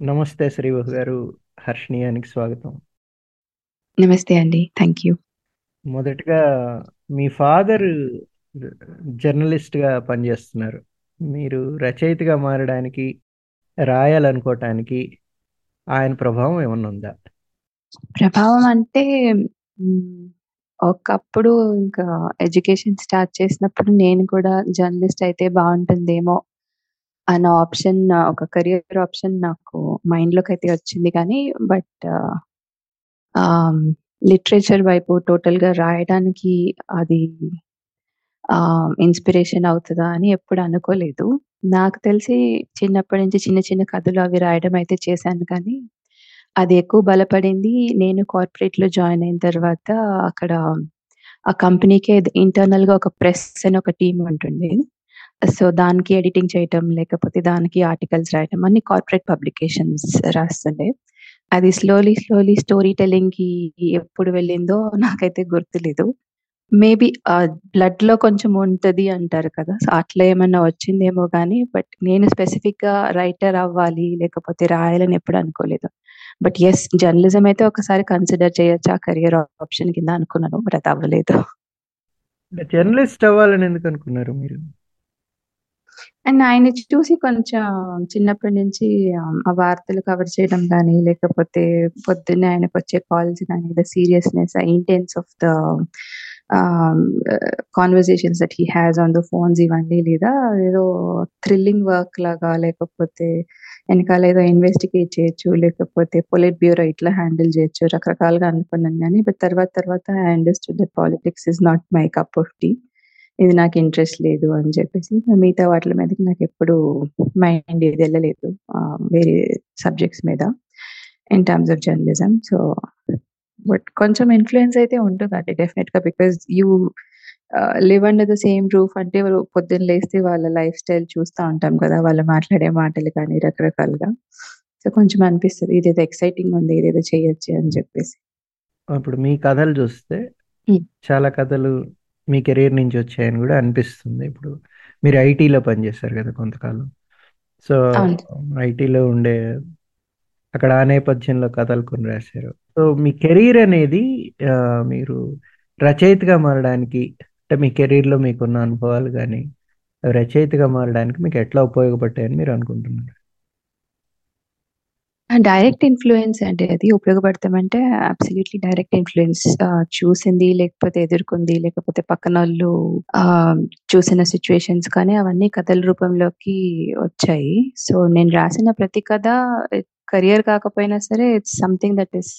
నమస్తే శ్రీవహ్ గారు. హర్షిణీయానికి స్వాగతం. నమస్తే అండి. Thank you. మొదటగా మీ ఫాదర్ జర్నలిస్ట్‌గా పనిచేస్తున్నారు. మీరు రచయితగా మారడానికి, రాయాలనుకోటానికి ఆయన ప్రభావం ఏమన్నా ఉందా? ప్రభావం అంటే. ఒకప్పుడు ఇంకా ఎడ్యుకేషన్ స్టార్ట్ చేసినప్పుడు నేను కూడా జర్నలిస్ట్ అయితే బావుంటుందేమో అన్న ఆప్షన్ ఒక కెరియర్ ఆప్షన్ నాకు మైండ్‌లోకైతే వచ్చింది కానీ బట్ లిటరేచర్ వైపు టోటల్‌గా రాయడానికి అది ఇన్‌స్పిరేషన్ అవుతుందా అని ఎప్పుడు అనుకోలేదు. నాకు తెలిసి చిన్నప్పటి నుంచి చిన్న చిన్న కథలు అవి రాయడం అయితే చేశాను కానీ, అది ఎక్కువ బలపడింది నేను కార్పొరేట్‌లో జాయిన్ అయిన తర్వాత అక్కడ ఆ కంపెనీకే ఇంటర్నల్‌గా ఒక ప్రెస్ అని ఒక టీం ఉంటుంది. సో, దానికి ఎడిటింగ్ చేయటం, లేకపోతే దానికి ఆర్టికల్స్ రాయటం అన్ని కార్పొరేట్ పబ్లికేషన్స్ రాస్తుండే. అది స్లోలీ, స్లోలీ స్టోరీ టెల్లింగ్‌కి ఎప్పుడు వెళ్ళిందో నాకైతే గుర్తులేదు. మేబీ బ్లడ్ బ్లడ్‌లో కొంచెం ఉంటది అంటారు కదా! సో, అట్లా ఏమన్నా వచ్చిందేమో కానీ బట్ నేను స్పెసిఫిక్‌గా రైటర్ అవ్వాలి, లేకపోతే రాయాలని ఎప్పుడు అనుకోలేదు. బట్ యెస్ జర్నలిజం అయితే ఒకసారి కన్సిడర్ చేయొచ్చు ఆ కెరియర్ ఆప్షన్ కింద అనుకున్నాను. బట్ అది అవ్వలేదు. జర్నలిస్ట్ అవ్వాలని ఎందుకు అనుకున్నారు మీరు? అండ్ ఆయన చూసి కొంచెం చిన్నప్పటి నుంచి ఆ వార్తలు కవర్ చేయడం కానీ లేకపోతే పొద్దున్నే ఆయనకొచ్చే కాల్స్ కానీ the seriousness, uh intense of the conversations that he has on the phones ఇవన్నీ లేదా ఏదో థ్రిల్లింగ్ వర్క్ లాగా లేకపోతే వెనకాల ఏదో ఇన్వెస్టిగేట్ చేయొచ్చు, లేకపోతే పొలిట్ బ్యూరో ఇట్లా హ్యాండిల్ చేయొచ్చు రకరకాలుగా అనుకున్నాను కానీ బట్ తర్వాత తర్వాత I understood that politics is not my cup of tea. ఇది నాకు ఇంట్రెస్ట్ లేదు అని చెప్పేసి మిగతా వాటిల మీదకి నాకెప్పుడు మైండ్ ఇది ఎళ్ళలేదు. ఆహ్, వేరే సబ్జెక్ట్స్ మీద in terms of journalism. So, but కొంచెం ఇన్‌ఫ్లూయెన్స్ అయితే ఉంటుందండి డెఫినెట్‌గా because you ah, live under the same roof అంటే పొద్దున్న లేస్తే వాళ్ళ లైఫ్ స్టైల్ చూస్తా ఉంటాం కదా! వాళ్ళు మాట్లాడే మాటలు కానీ రకరకాలుగా. సో, కొంచెం అనిపిస్తది ఇదేదో ఎక్సైటింగ్ ఉంది. ఇదేదో చేయొచ్చు అని చెప్పేసి. ఇప్పుడు మీ కథలు చూస్తే. చాలా కథలు మీ కెరియర్ నుంచి వచ్చాయని గూడా అనిపిస్తుంది. ఇప్పుడు మీరు ఐటీలో పనిచేశారు గదా! కొంతకాలం. సో. ఐటీలో ఉండే అక్కడ ఆ నేపథ్యంలో కథలు కొన్ని రాశారు. సో, మీ కెరీర్ అనేది మీరు రచయితగా మారడానికి అంటే మీ కెరీర్‌లో మీకున్న అనుభవాలు గానీ, రచయితగా మారడానికి మీకు ఎట్లా ఉపయోగపడ్డాయని మీరు అనుకుంటున్నారు? డైరెక్ట్ ఇన్‌ఫ్లూయెన్స్ అంటే అది ఉపయోగపడతామంటే అబ్సల్యూట్‌లీ డైరెక్ట్ ఇన్‌ఫ్లూయెన్స్. ఆహ్, చూసింది లేకపోతే ఎదుర్కొంది లేకపోతే పక్కనోళ్ళు ఆహ్, చూసిన సిట్యుయేషన్స్ కానీ అవన్నీ కథల రూపంలోకి వచ్చాయి. సో, నేను రాసిన ప్రతి కథ కెరియర్ కాకపోయినా సరే it's something that is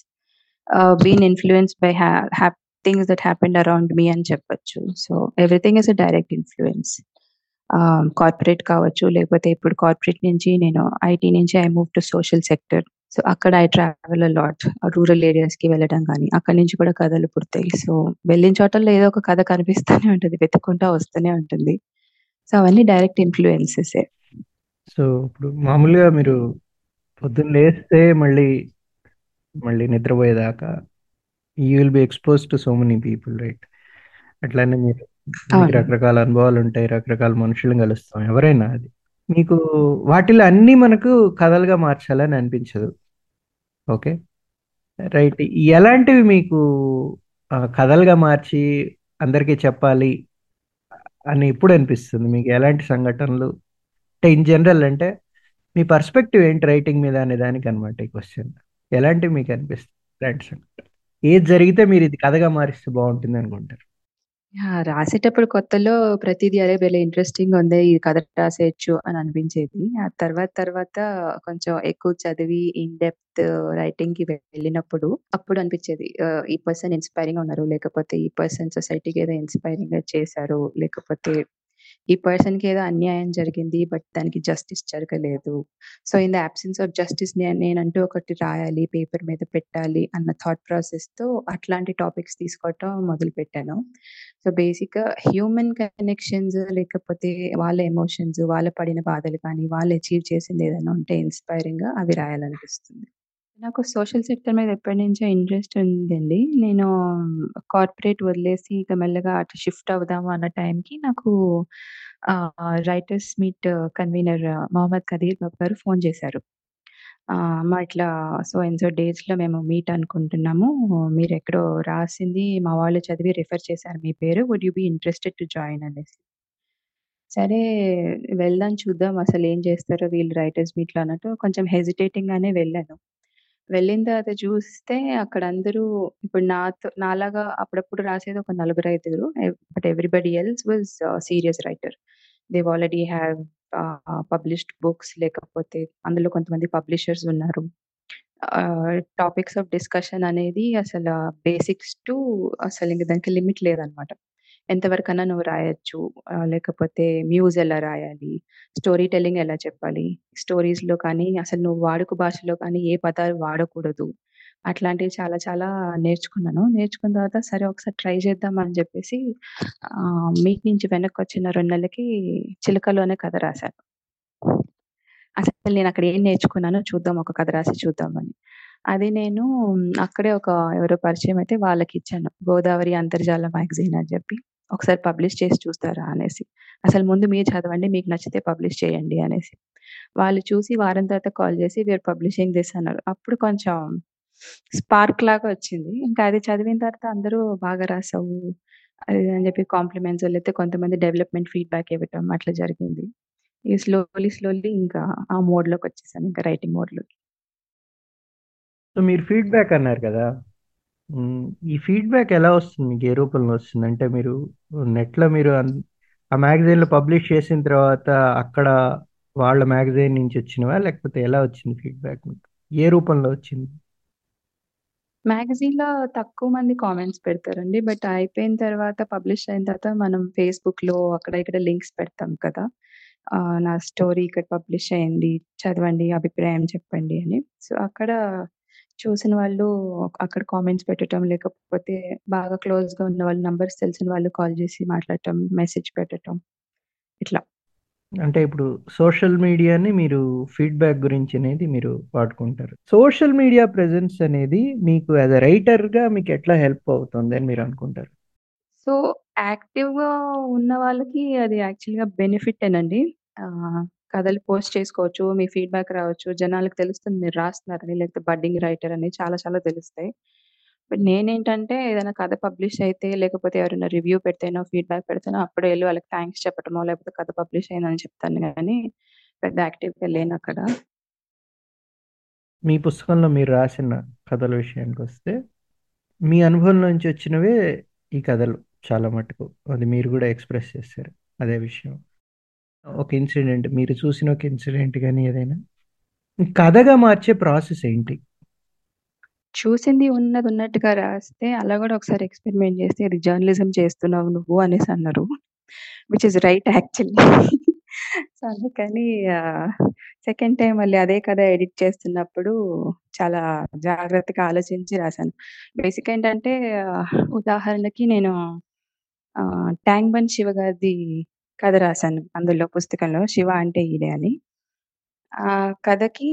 ah, been influenced by హ్యా హ్యాప్ things that happened around me అని చెప్పొచ్చు. So, everything is a direct influence. Corporate కావచ్చు, లేకపోతే ఇప్పుడు కార్పొరేట్ నుంచి నేను ఐటీ నుంచి I move to social sector. So, అక్కడ ఐ ట్రావెల్ లాట్. రూరల్ ఏరియాస్‌కి వెళ్ళడం కానీ అక్కడి నుంచి కూడా కథలు పుడతాయి. సో, వెళ్ళిన చోటల్లో ఏదో ఒక కథ కనిపిస్తూనే ఉంటది. వెతుక్కుంటా వస్తూనే ఉంటుంది. సో, అవన్నీ డైరెక్ట్ ఇన్ఫ్లుయెన్సెస్ సో, ఇప్పుడు మామూలుగా మీరు పొద్దున్న లేస్తే మళ్ళీ, మళ్ళీ నిద్రపోయేదాకా you will be expose to so many people right? అట్లానే మీరు రకరకాల అనుభవాలు ఉంటాయి రకరకాల మనుషులను కలుస్తాం. ఎవరైనా అది. మీకు వాటిలో అన్ని మనకు కథలుగా మార్చాలని అనిపించదు. ఓకే. రైట్. ఎలాంటివి మీకు కథలుగా మార్చి అందరికీ చెప్పాలి అని ఎప్పుడు అనిపిస్తుంది? మీకు ఎలాంటి సంఘటనలు? అంటే ఇన్ జనరల్ అంటే మీ పర్స్పెక్టివ్ ఏంటి రైటింగ్ మీద అనే దానికనమాట ఈ క్వశ్చన్ ఎలాంటివి మీకు అనిపిస్తుంది ఇలాంటి సంఘటన. ఏది జరిగితే మీరు ఇది కథగా మారిస్తే బాగుంటుంది అనుకుంటారు? రాసేటప్పుడు కొత్తలో ప్రతీది అరే భలే ఇంట్రెస్టింగ్ ఉంది ఈ కథ రాసేయొచ్చు అని అనిపించేది. ఆ తర్వాత తర్వాత కొంచెం ఎక్కువ చదివి ఇన్ డెప్త్ రైటింగ్‌కి వెళ్ళినప్పుడు అప్పుడు అనిపించేది. ఆహ్, ఈ పర్సన్ ఇన్‌స్పైరింగ్‌గా ఉన్నారు. లేకపోతే ఈ పర్సన్ సొసైటీకి ఏదో ఇన్‌స్పైరింగ్‌గా చేశారు. లేకపోతే ఈ పర్సన్‌కి ఏదో అన్యాయం జరిగింది. బట్ దానికి జస్టిస్ జరగలేదు. So, in the absence of justice నే నేనంటూ ఒకటి రాయాలి, పేపర్ మీద పెట్టాలి అన్న థాట్ ప్రాసెస్‌తో అట్లాంటి టాపిక్స్ తీసుకోవటం మొదలుపెట్టాను. సో, బేసిక్‌గా హ్యూమన్ కనెక్షన్స్ లేకపోతే వాళ్ళ ఎమోషన్స్, వాళ్ళ పడిన బాధలు కానీ, వాళ్ళు అచీవ్ చేసింది ఏదైనా ఉంటే ఇన్‌స్పైరింగ్‌గా అవి రాయాలనిపిస్తుంది. నాకు సోషల్ సెక్టర్ మీద ఎప్పటినుంచో ఇంట్రెస్ట్ ఉందండి. నేను కార్పొరేట్ వదిలేసి ఇక మెల్లగా అటు షిఫ్ట్ అవుదాము అన్న టైంకి నాకు ఆహ్, writers meet convener Mohammed Qadeer Babu garu phone చేశారు. అమ్మ ఇట్లా సో అండ్ సో డేస్లో మేము మీట్ అనుకుంటున్నాము. మీరెక్కడో రాసింది మా వాళ్ళు చదివి రిఫర్ చేశారు మీ పేరు. Would you be interested to join అనేసి. సరే వెళ్దాం చూద్దాం అసలేం చేస్తారో వీళ్ళు రైటర్స్ మీట్‌లో అన్నట్టు కొంచెం హెసిటేటింగ్‌గానే వెళ్ళాను. వెళ్ళిన తర్వాత చూస్తే అక్కడ అందరూ ఇప్పుడు నాతో నాలాగా అప్పుడప్పుడు రాసేది ఒక నలుగురు, ఐదుగురు. But everybody else was serious writer. They already have published books లేకపోతే అందులో కొంతమంది పబ్లిషర్స్ ఉన్నారు. టాపిక్స్ ఆఫ్ డిస్కషన్ అనేది అసలు బేసిక్స్ టు అసలు ఇంక దానికి లిమిట్ లేదనమాట. ఎంతవరకైనా నువ్వు రాయొచ్చు. లేకపోతే మ్యూజ్ ఎలా రాయాలి, స్టోరీ టెల్లింగ్ ఎలా చెప్పాలి, స్టోరీస్‌లో కానీ అసలు నువ్వు వాడుక భాషలో కానీ ఏ పదాలు వాడకూడదు. అట్లాంటివి చాలా చాలా నేర్చుకున్నాను. నేర్చుకున్న తర్వాత సరే ఒకసారి ట్రై చేద్దాం అని చెప్పేసి ఆహ్, మీట్ నుంచి వెనక్కొచ్చిన 2 నెలలకి చిలుకలోనే కథ రాశాను. అసలు నేనక్కడ ఏం నేర్చుకున్నానో చూద్దాం ఒక కథ రాసి చూద్దామని. అది నేను అక్కడే ఒక ఎవరో పరిచయం అయితే వాళ్ళకిచ్చాను. 'గోదావరి అంతర్జాల మ్యాగజైన్' అని చెప్పి. ఒకసారి పబ్లిష్ చేసి చూస్తారా అనేసి. అసలు ముందు మీరు చదవండి మీకు నచ్చితే పబ్లిష్ చేయండి అనేసి. వాళ్ళు చూసి వారం తర్వాత కాల్ చేసి వీరు పబ్లిషింగ్ దిస్ అన్నారు. అప్పుడు కొంచెం స్పార్క్ లాగా వచ్చింది. ఇంకా అది చదివిన తర్వాత అందరూ బాగా రాసావు అది ఇది అని చెప్పి కాంప్లిమెంట్స్ లేకపోతే కొంతమంది డెవలప్‌మెంట్ ఫీడ్‌బ్యాక్ ఇవ్వటం అట్లా జరిగింది. ఈ స్లోలీ స్లోలీ ఇంకా ఆ మోడ్‌లోకొచ్చేసాను. ఇంకా రైటింగ్ మోడ్‌లోకి. సో మీరు ఫీడ్‌బ్యాక్ అన్నారు కదా! హ్మ్. ఈ ఫీడ్‌బ్యాక్ ఎలా వస్తుంది? మీకు ఏ రూపంలో వస్తుంది? అంటే మీరు నెట్‌లో మీరు అన్ ఆ మ్యాగజైన్‌లో పబ్లిష్ చేసిన తర్వాత అక్కడ వాళ్ళ మ్యాగజైన్ నుంచి వచ్చినవా? లేకపోతే ఎలా వచ్చింది ఫీడ్‌బ్యాక్ మీకు? ఏ రూపంలో వచ్చింది? మ్యాగజైన్‌లో తక్కువ మంది కామెంట్స్ పెడతారండి. బట్ అయిపోయిన తర్వాత పబ్లిష్ అయిన తర్వాత మనం ఫేస్‌బుక్‌లో అక్కడ ఇక్కడ లింక్స్ పెడతాం కదా! ఆహ్, నా స్టోరీ ఇక్కడ పబ్లిష్ అయింది. చదవండి, అభిప్రాయం చెప్పండి అని. సో, అక్కడ చూసిన వాళ్ళు అక్కడ కామెంట్స్ పెట్టటం, లేకపోతే బాగా క్లోజ్‌గా ఉన్న వాళ్ళు నంబర్స్ తెలిసిన వాళ్ళు కాల్ చేసి మాట్లాడటం, మెసేజ్ పెట్టటం. ఇట్లా. అంటే ఇప్పుడు సోషల్ మీడియాని మీరు ఫీడ్‌బ్యాక్ గురించి అనేది మీరు వాడుకుంటారు. సోషల్ మీడియా ప్రెజెన్స్ అనేది మీకు యాస్ అ రైటర్‌గా మీకు ఎట్లా హెల్ప్ అవుతుంది అని మీరు అనుకుంటారు? సో, యాక్టివ్‌గా ఉన్న వాళ్ళకి అది యాక్చువల్‌గా బెనిఫిట్ ఏనండి కథలు పోస్ట్ చేసుకోవచ్చు. మీ ఫీడ్‌బ్యాక్ రావచ్చు. జనాలకి తెలుస్తుంది మీరు రాస్తున్నారని, లేకపోతే బడ్డింగ్ రైటర్ అని చాలా చాలా తెలుస్తాయి. బట్ నేనేంటంటే ఏదైనా కథ పబ్లిష్ అయితే, లేకపోతే ఎవరైనా రివ్యూ పెడితేనో, ఫీడ్‌బ్యాక్ పెడితేనో అప్పుడు ఎళ్ళి వాళ్ళకి థాంక్స్ చెప్పటమో, లేకపోతే కథ పబ్లిష్ అయిందని చెప్తాను గానీ, పెద్ద యాక్టివ్‌గా లేనక్కడ. మీ పుస్తకంలో మీరు రాసిన కథల విషయానికొస్తే, మీ అనుభవం నుంచి వచ్చినవే ఈ కథలు చాలా మటుకు. అది మీరు గూడా ఎక్స్‌ప్రెస్ చేశారు. అదే విషయం. ఒక ఇన్సిడెంట్ మీరు చూసిన ఒక ఇన్సిడెంట్ గాని ఏదైనా? కథగా మార్చే ప్రాసెస్ ఏంటి? చూసింది ఉన్నది ఉన్నట్టుగా రాస్తే అలా గూడా ఒకసారి ఎక్స్‌పెరిమెంట్ చేస్తే అది జర్నలిజం చేస్తున్నావు నువ్వు అనేసి అన్నారు. Which is right actually. So, అందుకని ఆహ్, సెకండ్ టైమ్ మళ్ళీ అదే కథ ఎడిట్ చేస్తున్నప్పుడు చాలా జాగ్రత్తగా ఆలోచించి రాసాను. బేసిక్ ఏంటంటే ఆహ్, ఉదాహరణకి నేను ఆహ్, 'ట్యాంక్ బండ్ శివ' గారిది కథ రాసాను. అందులో పుస్తకంలో 'శివ అంటే ఈడే' అని. ఆ కథకి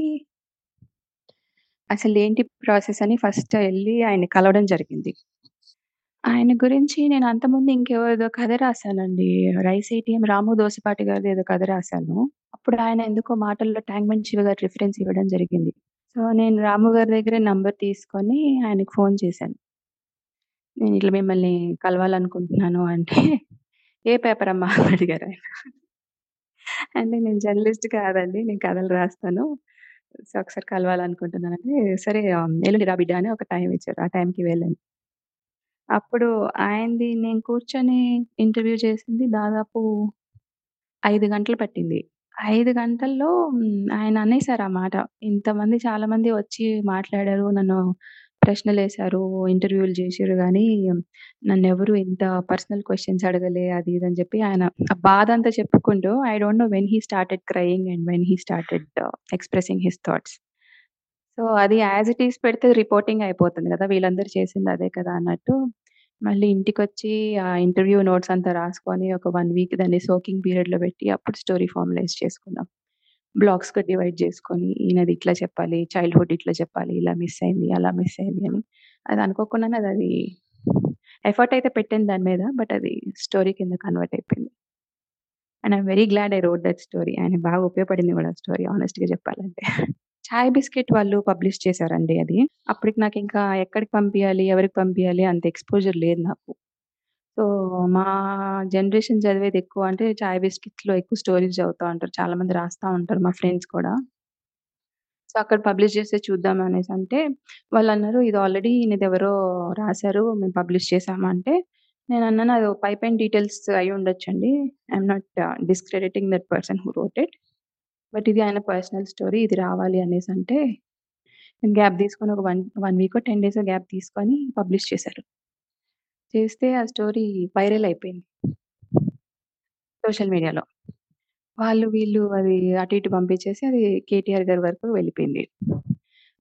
అసలు ఏంటి ప్రాసెస్ అని ఫస్ట్ ఎళ్ళి ఆయన్ని కలవడం జరిగింది. ఆయన గురించి నేను అంతకుముందు ఇంకెవరిదో కథ రాసానండి. 'రైస్ ఏటీఎం' రాము దోసపాటి గారిది ఏదో కథ రాసాను. అప్పుడు ఆయన ఎందుకో మాటల్లో 'ట్యాంక్ బండ్ శివ' గారి రిఫరెన్స్ ఇవ్వడం జరిగింది. సో, నేను రాము గారి దగ్గరే నంబర్ తీసుకొని ఆయనకి ఫోన్ చేశాను. నేను ఇట్లా మిమ్మల్ని కలవాలనుకుంటున్నాను అంటే, "ఏ పేపర్ అమ్మా?" అని అడిగారాయన. అంటే నేను జర్నలిస్ట్ కాదండి. నేను కథలు రాస్తాను. సో, ఒకసారి కలవాలనుకుంటున్నానంటే, సరే ఆహ్, ఎల్లుండి రా బిడ్డ అని ఒక టైం ఇచ్చారు. ఆ టైంకి వెళ్ళాను. అప్పుడు ఆయనది నేను కూర్చొని ఇంటర్వ్యూ చేసింది దాదాపు 5 గంటలు పట్టింది. 5 గంటల్లో హ్మ్, ఆయన అనేసారు ఆ మాట. ఇంతమంది చాలామంది వచ్చి మాట్లాడారు. నన్ను ప్రశ్నలేసారు, ఇంటర్వ్యూలు చేసిర్రు గానీ, నన్నెవరు ఇంత పర్సనల్ క్వెషన్స్ అడగలే అది ఇది అని చెప్పి ఆయన ఆ బాధంతా చెప్పుకుంటూ I don't know when he started crying and when he started expressing his thoughts. So, అది యాజ్ ఇట్ ఈజ్ పెడితే రిపోర్టింగ్ అయిపోతుంది గదా! వీళ్ళందరూ చేసింది అదే కదా! అన్నట్టు మళ్ళీ ఇంటికొచ్చి ఆ ఇంటర్వ్యూ నోట్స్ అంతా రాసుకొని ఒక 1 వీక్ దాన్ని సోకింగ్ పీరియడ్‌లో పెట్టి అప్పుడు స్టోరీ ఫార్మలైజ్ చేసుకున్నాం. బ్లాక్స్‌గా డివైడ్ చేసుకొని ఈయనది ఇట్లా చెప్పాలి, చైల్డ్‌హుడ్ ఇట్లా చెప్పాలి, ఇలా మిస్ అయింది, అలా మిస్ అయింది అని. అది అనుకోకుండా అది ఎఫర్ట్ అయితే పెట్టాను దాని మీద. బట్ అది స్టోరీ కింద కన్వర్ట్ అయిపోయింది. And I'm very glad I rode that story. ఆయన బాగా ఉపయోగపడింది కూడా స్టోరీ హానెస్ట్‌గా చెప్పాలంటే. చాయ్ బిస్కెట్ వాళ్ళు పబ్లిష్ చేశారండి అది. అప్పటికి నాకు ఇంకా ఎక్కడికి పంపించాలి ఎవరికి పంపించాలి అంత ఎక్స్‌పోజర్ లేదు నాకు. సో, మా జనరేషన్ చదివేది ఎక్కువ అంటే చాయ్ బిస్కెట్స్‌లో ఎక్కువ స్టోరీస్ చదువుతా ఉంటారు. చాలా మంది రాస్తా ఉంటారు మా ఫ్రెండ్స్ కూడా. సో, అక్కడ పబ్లిష్ చేస్తే చూద్దాం అనేసంటే వాళ్ళన్నారు, "ఇది ఆల్రెడీ నీదెవరో రాసారు. మేము పబ్లిష్ చేసాము" అంటే నేనన్నాను, "అది పైపైన details అయ్యుండొచ్చండి. I'm not discrediting that person who wrote it. But ఇది ఆయన పర్సనల్ స్టోరీ. ఇది రావాలి" అనేసంటే గ్యాప్ తీసుకొని ఒక 1, 1 వీకో, 10 డేసో గ్యాప్ తీసుకొని పబ్లిష్ చేశారు. చేస్తే ఆ స్టోరీ వైరల్ అయిపోయింది. సోషల్ మీడియాలో. వాళ్ళు వీళ్ళు అది అటు ఇటు పంపించేసి అది కేటీఆర్ గారి వరకు వెళ్ళిపోయింది.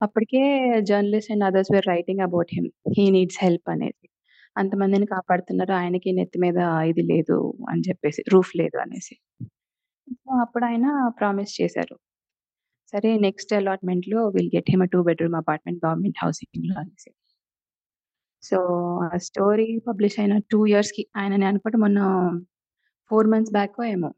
అప్పటికే journalist and others were writing about him. He needs help అనేది. అంతమందిని కాపాడుతున్నారు. ఆయనకి నెత్తి మీద ఇది లేదు అని చెప్పేసి రూఫ్ లేదు అనేసి. సో, అప్పుడాయన ప్రామిస్ చేశారు. సరే next అలాట్‌మెంట్‌లో will get him a 2 bedroom apartment government హౌసింగ్‌లో అనేసి. సో, ఆ స్టోరీ పబ్లిష్ అయిన 2 ఇయర్స్‌కి ఆయన నేను అనుకుంటే మొన్న 4 మంత్స్ బ్యాకో ఏమో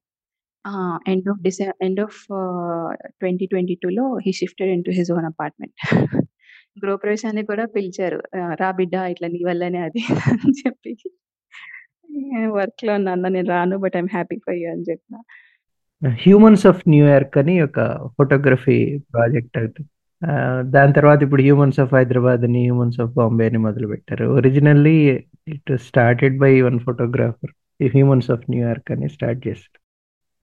end of డిసె end of ah, 2022లో he shifted into his own apartment. గృహప్రవేశానికి కూడా పిలిచారు. ఆహ్, "రా బిడ్డ ఇట్లా నీ వల్లనే అది" అని చెప్పి. వర్క్‌లో ఉన్నాను నేను రాను but I'm happy for you అని చెప్పిన. 'హ్యూమన్స్ ఆఫ్ న్యూయార్క్' అని ఒక ఫోటోగ్రఫీ ప్రాజెక్ట్ అది. దాని తర్వాత ఇప్పుడు 'హ్యూమన్స్ ఆఫ్ హైదరాబాద్' అని, 'హ్యూమన్స్ ఆఫ్ బాంబే' అని మొదలు పెట్టారు originally it started by one photographer. 'Humans of New York' అని స్టార్ట్ చేశారు.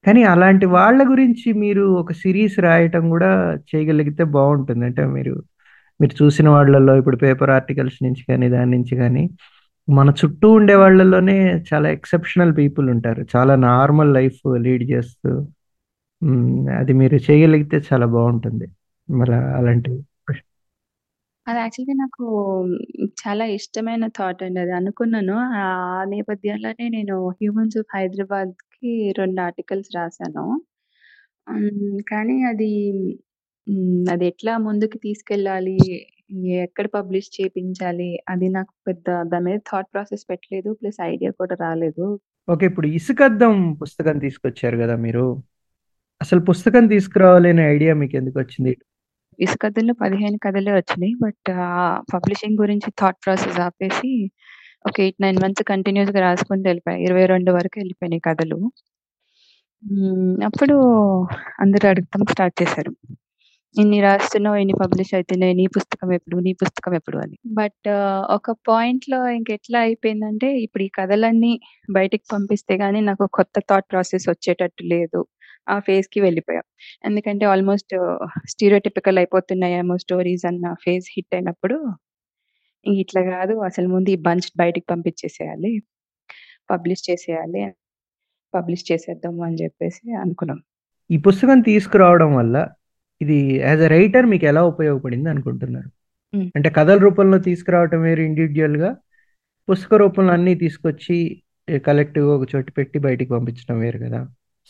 కానీ అలాంటి వాళ్ళ గురించి మీరు ఒక సిరీస్ రాయటం కూడా చేయగలిగితే బాగుంటుంది అంటే మీరు, మీరు చూసిన వాళ్ళల్లో ఇప్పుడు పేపర్ ఆర్టికల్స్ నుంచి కానీ దాని నుంచి కానీ మన చుట్టూ ఉండే వాళ్ళలోనే చాలా ఎక్సెప్షనల్ పీపుల్ ఉంటారు. చాలా నార్మల్ లైఫ్ లీడ్ చేస్తూ అది మీరు చేయగలిగితే చాలా బాగుంటుంది మరి అలాంటివి. అది యాక్చువల్‌గా నాకు చాలా ఇష్టమైన థాట్ అండి అది. అనుకున్నాను. ఆ నేపథ్యంలోనే నేను 'హ్యూమన్స్ ఆఫ్ హైదరాబాద్‌కి' 2 ఆర్టికల్స్. హ్మ్. కానీ అది హ్మ్. అది ఎట్లా ముందుకు తీసుకెళ్ళాలి? ఎక్కడ పబ్లిష్ చేపించాలి? అది నాకు పెద్ద దాని మీద థాట్ ప్రాసెస్ పెట్టలేదు. ప్లస్ ఐడియా కూడా రాలేదు. ఓకే. ఇప్పుడు 'ఇసుకద్దం' పుస్తకం తీసుకొచ్చారు గదా మీరు. అసలు పుస్తకం తీసుకురావాలనే ఐడియా మీకెందుకొచ్చింది? ఇసుకథల్లో పదిహేను కథలే వచ్చినాయి. బట్ పబ్లిషింగ్ గురించి థాట్ ప్రాసెస్ ఆపేసి ఒక 8, 9 మంత్స్ కంటిన్యూయస్‌గా రాసుకుంటూ వెళ్ళిపోయా. 22 వరకు వెళ్ళిపోయినాయి కథలు. అప్పుడు అందరూ అడగటం స్టార్ట్ చేశారు. "ఇన్ని రాస్తున్నావు, ఇన్ని పబ్లిష్ అయితున్నాయి. నీ పుస్తకం ఎప్పుడు? నీ పుస్తకం ఎప్పుడు?" అని. బట్ ఒక పాయింట్‌లో ఇంకెట్లా అయిపోయిందంటే ఇప్పుడు ఈ కథలన్నీ బయటికి పంపిస్తే గానీ నాకు కొత్త థాట్ ప్రాసెస్ వచ్చేటట్టు లేదు. ఆ ఫేజ్‌కి వెళ్ళిపోయా. ఎందుకంటే ఆల్‌మోస్ట్ స్టీరియోటిపికల్ అయిపోతున్నాయేమో స్టోరీస్ అన్న ఫేజ్ హిట్ అయినప్పుడు ఇట్లా గాదు అసలు ముందు ఈ బంచ్ బయటికి పంపించేసేయాలి. పబ్లిష్ చేసేయాలి. పబ్లిష్ చేసేద్దాము అని జెప్పేసి అనుకున్నాం. ఈ పుస్తకం తీసుకురావడం వల్ల ఇది యాస్ ఎ రైటర్ మీకెలా ఉపయోగపడింది అనుకుంటున్నారు? అంటే కథల రూపంలో తీసుకురావటం వేరు ఇండివిడ్యుయల్‌గా. పుస్తక రూపంలో అన్నీ తీసుకొచ్చి కలెక్టివ్‌గా ఒక చోట పెట్టి బయటికి పంపించడం వేరు గదా!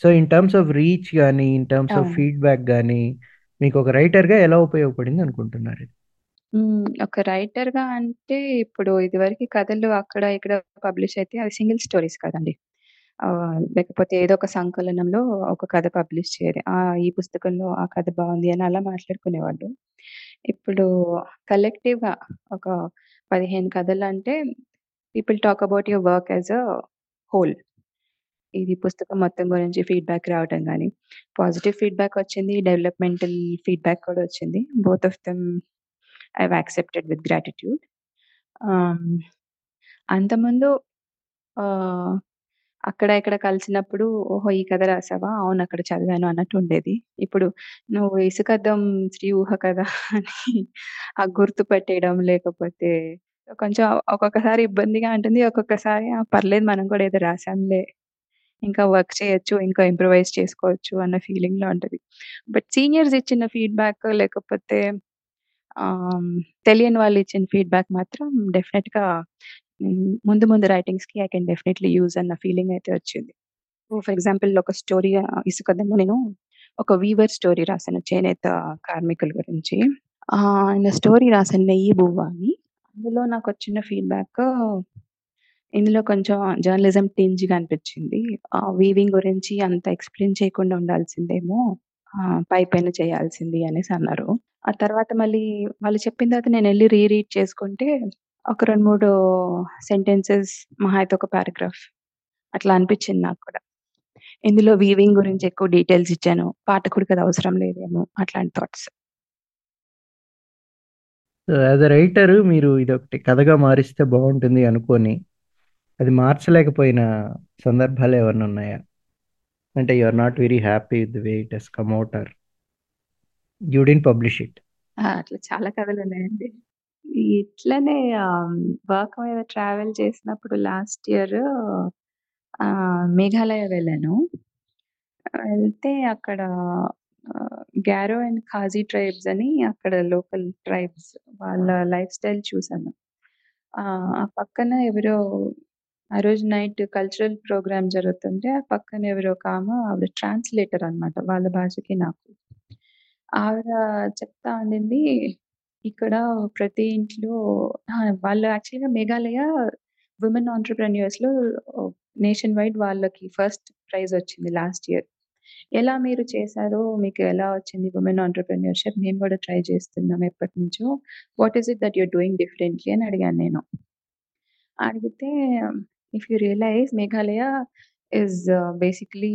So, in terms of reach గాని, ఇన్ టర్మ్స్ ఆఫ్ అవును. ఫీడ్‌బ్యాక్ గాని మీకు ఒక రైటర్‌గా ఎలా ఉపయోగపడింది అనుకుంటున్నారు ఇది? హ్మ్. ఒక రైటర్‌గా అంటే ఇప్పుడు ఇదివరకు కథలు అక్కడ ఇక్కడ పబ్లిష్ అయితే అవి సింగిల్ స్టోరీస్ కదండీ. ఆహ్, లేకపోతే ఏదో ఒక సంకలనంలో ఒక కథ పబ్లిష్ చేయాలి. ఆ! ఈ పుస్తకంలో ఆ కథ బావుంది అని అలా మాట్లాడుకునేవాళ్ళు. ఇప్పుడు కలెక్టివ్‌గా ఒక 15 కథలంటే people talk about your work as a whole. ఇది పుస్తకం మొత్తం గురించి ఫీడ్‌బ్యాక్ రావటం కానీ పాజిటివ్ ఫీడ్‌బ్యాక్ వచ్చింది. డెవలప్‌మెంటల్ ఫీడ్‌బ్యాక్ కూడా వచ్చింది. Both of them I accepted with gratitude. Ah, అంతకుముందు అక్కడ ఇక్కడ కలిసినప్పుడు ఓహో! ఈ కథ రాసావా? అవును అక్కడ చదివాను అన్నట్టు ఉండేది. ఇప్పుడు నువ్వు ఇసుకద్దం శ్రీ ఊహ కదా! అని ఆ గుర్తు పెట్టేయడం లేకపోతే కొంచెం ఒక్కొక్కసారి ఇబ్బందిగా ఉంటుంది. ఒక్కొక్కసారి పర్లేదు మనం కూడా ఏదో రాసాంలే. ఇంకా వర్క్ చేయొచ్చు. ఇంకా ఇంప్రూవైజ్ చేసుకోవచ్చు అన్న ఫీలింగ్‌లో ఉంటది. బట్ సీనియర్స్ ఇచ్చిన ఫీడ్‌బ్యాక్ లేకపోతే ఆహ్, తెలియని వాళ్ళు ఇచ్చిన ఫీడ్‌బ్యాక్ మాత్రం డెఫినెట్గా హ్మ్. ముందు ముందు రైటింగ్స్‌కి ఐ కెన్ డెఫినైట్‌లీ యూజ్ అన్న ఫీలింగ్ అయితే వచ్చింది. ఫర్ ఎగ్జాంపుల్ ఒక స్టోరీ ఆహ్, ఇసుకద్దెంలో నేను ఒక వీవర్ స్టోరీ రాశాను చేనేత కార్మికుల గురించి. ఆహ్, ఆయన స్టోరీ రాశాను 'నెయ్యి బువ్వ' అని. అందులో నాకొచ్చిన ఫీడ్‌బ్యాక్ ఇందులో కొంచెం జర్నలిజం టింజ్‌గా అనిపించింది. ఆహ్, వీవింగ్ గురించి అంత ఎక్స్‌ప్లెయిన్ చేయకుండా ఉండాల్సిందేమో ఆహ్, పైపైన చేయాల్సింది అనేసి అన్నారు. ఆ తర్వాత మళ్ళీ వాళ్ళు చెప్పిన తర్వాత నేనెళ్ళి రీ రీడ్ చేసుకుంటే ఒక 2, 3 సెంటెన్సెస్ మహా అయితే ఒక పారాగ్రాఫ్ అట్లా అనిపించింది నాకు కూడా. ఇందులో వీవింగ్ గురించి ఎక్కువ డీటెయిల్స్ ఇచ్చాను. పాఠకుడికి అది అవసరం లేదేమో అట్లాంటి థాట్స్. యాస్ ఎ రైటర్ మీరు ఇదొకటి కథగా మారిస్తే బావుంటుంది అనుకోని, అది మార్చలేకపోయిన సందర్భాలేమన్నా ఉన్నాయా? అంటే you are not very happy with way it has come or you didn't publish it. అట్లా చాలా కథలు ఉన్నాయండి ఇట్లనే వర్క్ మీద ట్రావెల్ చేసినప్పుడు లాస్ట్ ఇయర్ మేఘాలయ వెళ్ళాను. వెళ్తే అక్కడ గ్యారో గారో అండ్ ఖాజీ ట్రైబ్స్ అని అక్కడ లోకల్ ట్రైబ్స్ వాళ్ళ లైఫ్ స్టైల్ చూసాను. ఆ పక్కన ఎవరో ఆ రోజు నైట్ కల్చరల్ ప్రోగ్రామ్ జరుగుతుంటే ఆ పక్కన ఎవరో ఒకామ ఆవిడ ట్రాన్స్‌లేటర్ అన్నమాట. వాళ్ళ భాషకి నాకు. ఆవిడ చెప్తా ఉండింది. ఇక్కడ ప్రతి ఇంట్లో ఆ! వాళ్ళు యాక్చువల్‌గా మేఘాలయ విమెన్ ఎంటర్‌ప్రెన్యూర్స్‌లో నేషన్ వైడ్ వాళ్ళకి ఫస్ట్ ప్రైజ్ వచ్చింది లాస్ట్ ఇయర్. ఎలా మీరు చేశారో, మీకు ఎలా వచ్చింది ఉమెన్ ఎంటర్‌ప్రెన్యూర్‌షిప్ మేము కూడా ట్రై చేస్తున్నాం ఎప్పటినుంచో. What is it that you are doing differently అని అడిగాను నేను. అడిగితే if you realize Meghalaya is basically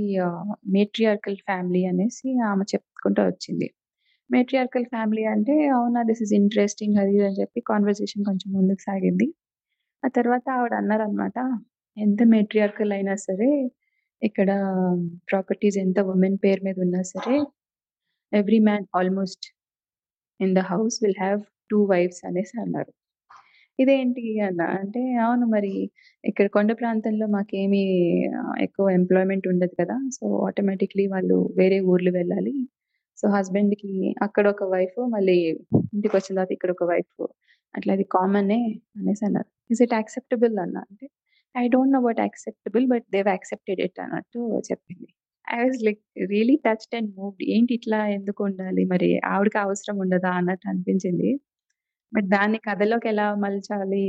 matriarchal family అనేసి ఆమె చెప్పుకుంటూ వచ్చింది. మేట్రియార్కల్ ఫ్యామిలీ అంటే అవునా దిస్ ఇస్ ఇంట్రెస్టింగ్ అది అని చెప్పి కాన్వర్సేషన్ కొంచెం ముందుకు సాగింది. ఆ తర్వాత ఆవిడ అన్నారనమాట ఎంత మేట్రియార్కల్ అయినా సరే ఇక్కడ ప్రాపర్టీస్ ఎంత ఉమెన్ పేరు మీద ఉన్నా సరే every man almost in the house will have two wives అనేసి అన్నారు. ఇదేంటి అన్నా. అంటే అవును మరి ఇక్కడ కొండ ప్రాంతంలో మాకేమి ఆహ్, ఎక్కువ ఎంప్లాయ్‌మెంట్ ఉండదు కదా! సో, ఆటోమేటిక్‌లీ వాళ్ళు వేరే ఊర్లు వెళ్ళాలి. సో, హస్బెండ్‌కి అక్కడ ఒక వైఫ్ మళ్ళీ ఇంటికొచ్చిన తర్వాత ఇక్కడ ఒక వైఫ్ అట్లా అది కామనే అనేసి అన్నారు. ఈస్ ఇట్ యాక్సెప్టబుల్ అన్నా. అంటే I don't know about acceptable but they have accepted it అన్నట్టు చెప్పింది. I was like really touched and moved. ఏంటి ఇట్లా ఎందుకు ఉండాలి? మరి ఆవిడకి అవసరం ఉండదా అన్నట్టు అనిపించింది. బట్ దాన్ని కథలోకి ఎలా మలచాలి?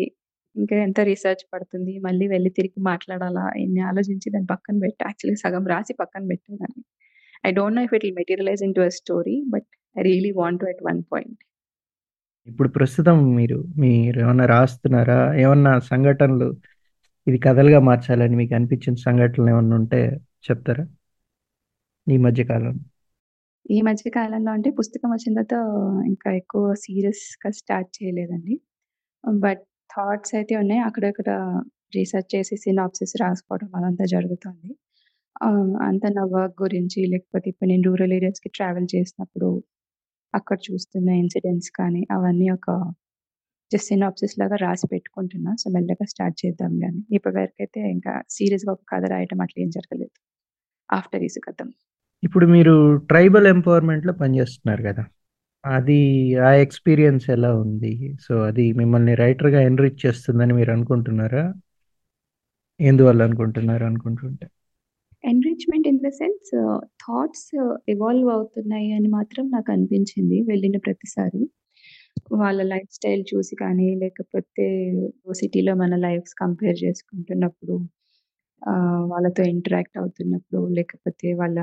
ఇంకా ఎంత రీసెర్చ్ పడుతుంది? మళ్ళీ వెళ్ళి తిరిగి మాట్లాడాలా? ఇన్ని ఆలోచించి దాన్ని పక్కన పెట్టి యాక్చువల్లీ సగం రాసి పక్కన పెట్టేదాన్ని I don't know if it materialize in to a story but I really want to at one point. ఇప్పుడు ప్రస్తుతం మీరు మీరు ఏమన్నా రాస్తున్నారా? ఏమన్నా సంఘటనలు ఇది కథలుగా మార్చాలని మీకు అనిపించిన సంఘటనలు ఏమన్నా ఉంటే చెప్తారా? ఈ మధ్య కాలంలో. ఈ మధ్య కాలంలో అంటే పుస్తకం వచ్చిన తర్వాత ఇంకా ఎక్కువ సీరియస్‌గా స్టార్ట్ చేయలేదండి. బట్ థాట్స్ అయితే ఉన్నాయి. అక్కడక్కడ రీసెర్చ్ చేసి సినాప్సిస్ రాసుకోవడం అదంతా జరుగుతుంది. ఆహ్, అంతా నా వర్క్ గురించి లేకపోతే ఇప్పుడు నేను రూరల్ ఏరియాస్‌కి ట్రావెల్ చేసినప్పుడు అక్కడ చూస్తున్న ఇన్సిడెంట్స్ కానీ అవన్నీ ఒక జస్ట్ సినాప్సిస్ లాగా రాసి పెట్టుకుంటున్నా. సో, మెల్లగా స్టార్ట్ చేద్దాంలే అని. ఇప్పటి వరకైతే ఇంకా సీరియస్‌గా ఒక కథ రాయటం అట్లా ఏం జరగలేదు. ఆఫ్టర్ ఇసుకథం. ఇప్పుడు మీరు ట్రైబల్ ఎంపవర్‌మెంట్‌లో పనిచేస్తున్నారు కదా అది ఆ ఎక్స్‌పీరియన్స్ ఎలా ఉంది? సో, అది మిమ్మల్ని రైటర్‌గా ఎన్‌రిచ్ చేస్తుందని మీరు అనుకుంటున్నారా? ఎందువల్ల అనుకుంటున్నారు అనుకుంటుంటే? Enrichment in the sense thoughts evolve అవుతున్నాయి అని మాత్రం నాకు అనిపించింది వెళ్ళిన ప్రతిసారి. వాళ్ళ లైఫ్ స్టైల్ చూసి కానీ, లేకపోతే సిటీలో మన లైఫ్స్ కంపేర్ చేసుకుంటున్నప్పుడు, వాళ్ళతో ఇంటరాక్ట్ అవుతున్నప్పుడు, లేకపోతే వాళ్ళ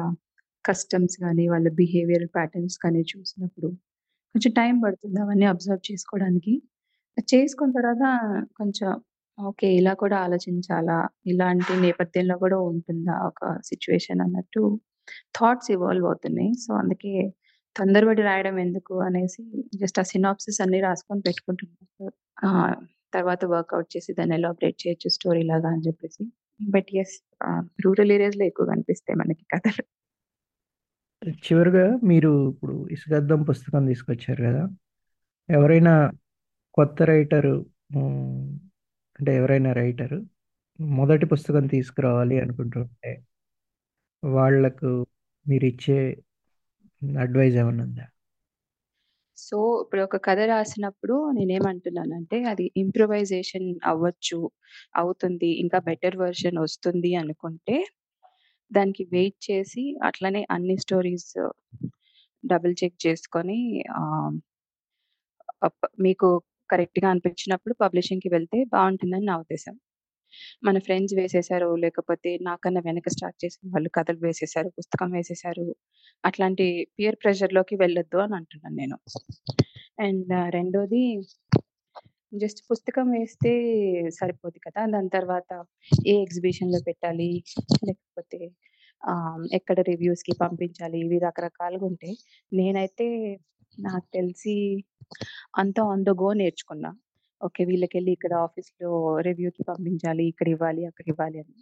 కస్టమ్స్ కానీ వాళ్ళ బిహేవియర్ ప్యాటర్న్స్ కానీ చూసినప్పుడు, కొంచెం టైం పడుతుంది అవన్నీ అబ్జర్వ్ చేసుకోవడానికి. అది చేసుకున్న తర్వాత కొంచెం ఓకే. ఇలా కూడా ఆలోచించాలా? ఇలాంటి నేపథ్యంలో కూడా ఉంటుందా ఒక సిట్యుయేషన్ అన్నట్టు థాట్స్ ఇవాల్వ్ అవుతున్నాయి. సో, అందుకే తొందరపడి రాయడం ఎందుకు అనేసి జస్ట్ ఆ సినాప్సిస్ అన్నీ రాసుకొని పెట్టుకుంటున్నారు ఆ! తర్వాత వర్కౌట్ చేసి దాన్ని ఎలాబరేట్ చేయొచ్చు స్టోరీ లాగా అని చెప్పేసి. బట్ యెస్ ఆహ్, రూరల్ ఏరియాస్‌లో ఎక్కువ కనిపిస్తాయి మనకి కథలు. చివరిగా మీరు ఇప్పుడు ఇసుగద్దం పుస్తకం తీసుకొచ్చారు కదా ఎవరైనా కొత్త రైటరు అంటే ఎవరైనా రైటరు మొదటి పుస్తకం తీసుకురావాలి అనుకుంటుంటే వాళ్ళకు మీరిచ్చే అడ్వైజ్ ఏమైనా ఉందా? సో, ఇప్పుడు ఒక కథ రాసినప్పుడు నేనేమంటున్నానంటే అది ఇంప్రూవైజేషన్ అవ్వచ్చు, అవుతుంది. ఇంకా బెటర్ వెర్షన్ వస్తుంది అనుకుంటే, దానికి వెయిట్ చేసి అట్లనే అన్ని స్టోరీస్ డబుల్ చెక్ చేసుకొని ఆహ్ అప్ మీకు కరెక్ట్‌గా అనిపించినప్పుడు పబ్లిషింగ్‌కి వెళ్తే బావుంటుందని నా ఉద్దేశం. మన ఫ్రెండ్స్ వేసేసారు, లేకపోతే నాకన్నా వెనక స్టార్ట్ చేసిన వాళ్ళు కథలు వేసేసారు, పుస్తకం వేసేసారు. అట్లాంటి పీర్ ప్రెషర్‌లోకి వెళ్ళొద్దు అని అంటున్నాను నేను. అండ్ రెండోది జస్ట్ పుస్తకం వేస్తే సరిపోదు కదా! దాని తర్వాత ఏ ఎగ్జిబిషన్‌లో పెట్టాలి, లేకపోతే ఎక్కడ రివ్యూస్‌కి పంపించాలి, ఇవి రకరకాలుగా ఉంటాయి. నేనైతే నాకు తెలిసి అంతా ఆన్ ద గో నేర్చుకున్నా. ఓకే. వీళ్ళకెళ్ళి ఇక్కడ ఆఫీస్‌లో రివ్యూకి పంపించాలి, ఇక్కడ ఇవ్వాలి, అక్కడ ఇవ్వాలి అని.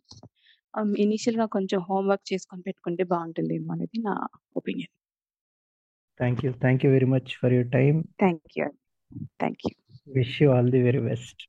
ఆహ్, ఇనీషియల్‌గా కొంచెం హోమ్ వర్క్ చేసుకొని పెట్టుకుంటే బావుంటుందేమో అనేది నా opinion. Thank you. Thank you very much for your time. Thank you. Thank you. Wish you all the very best.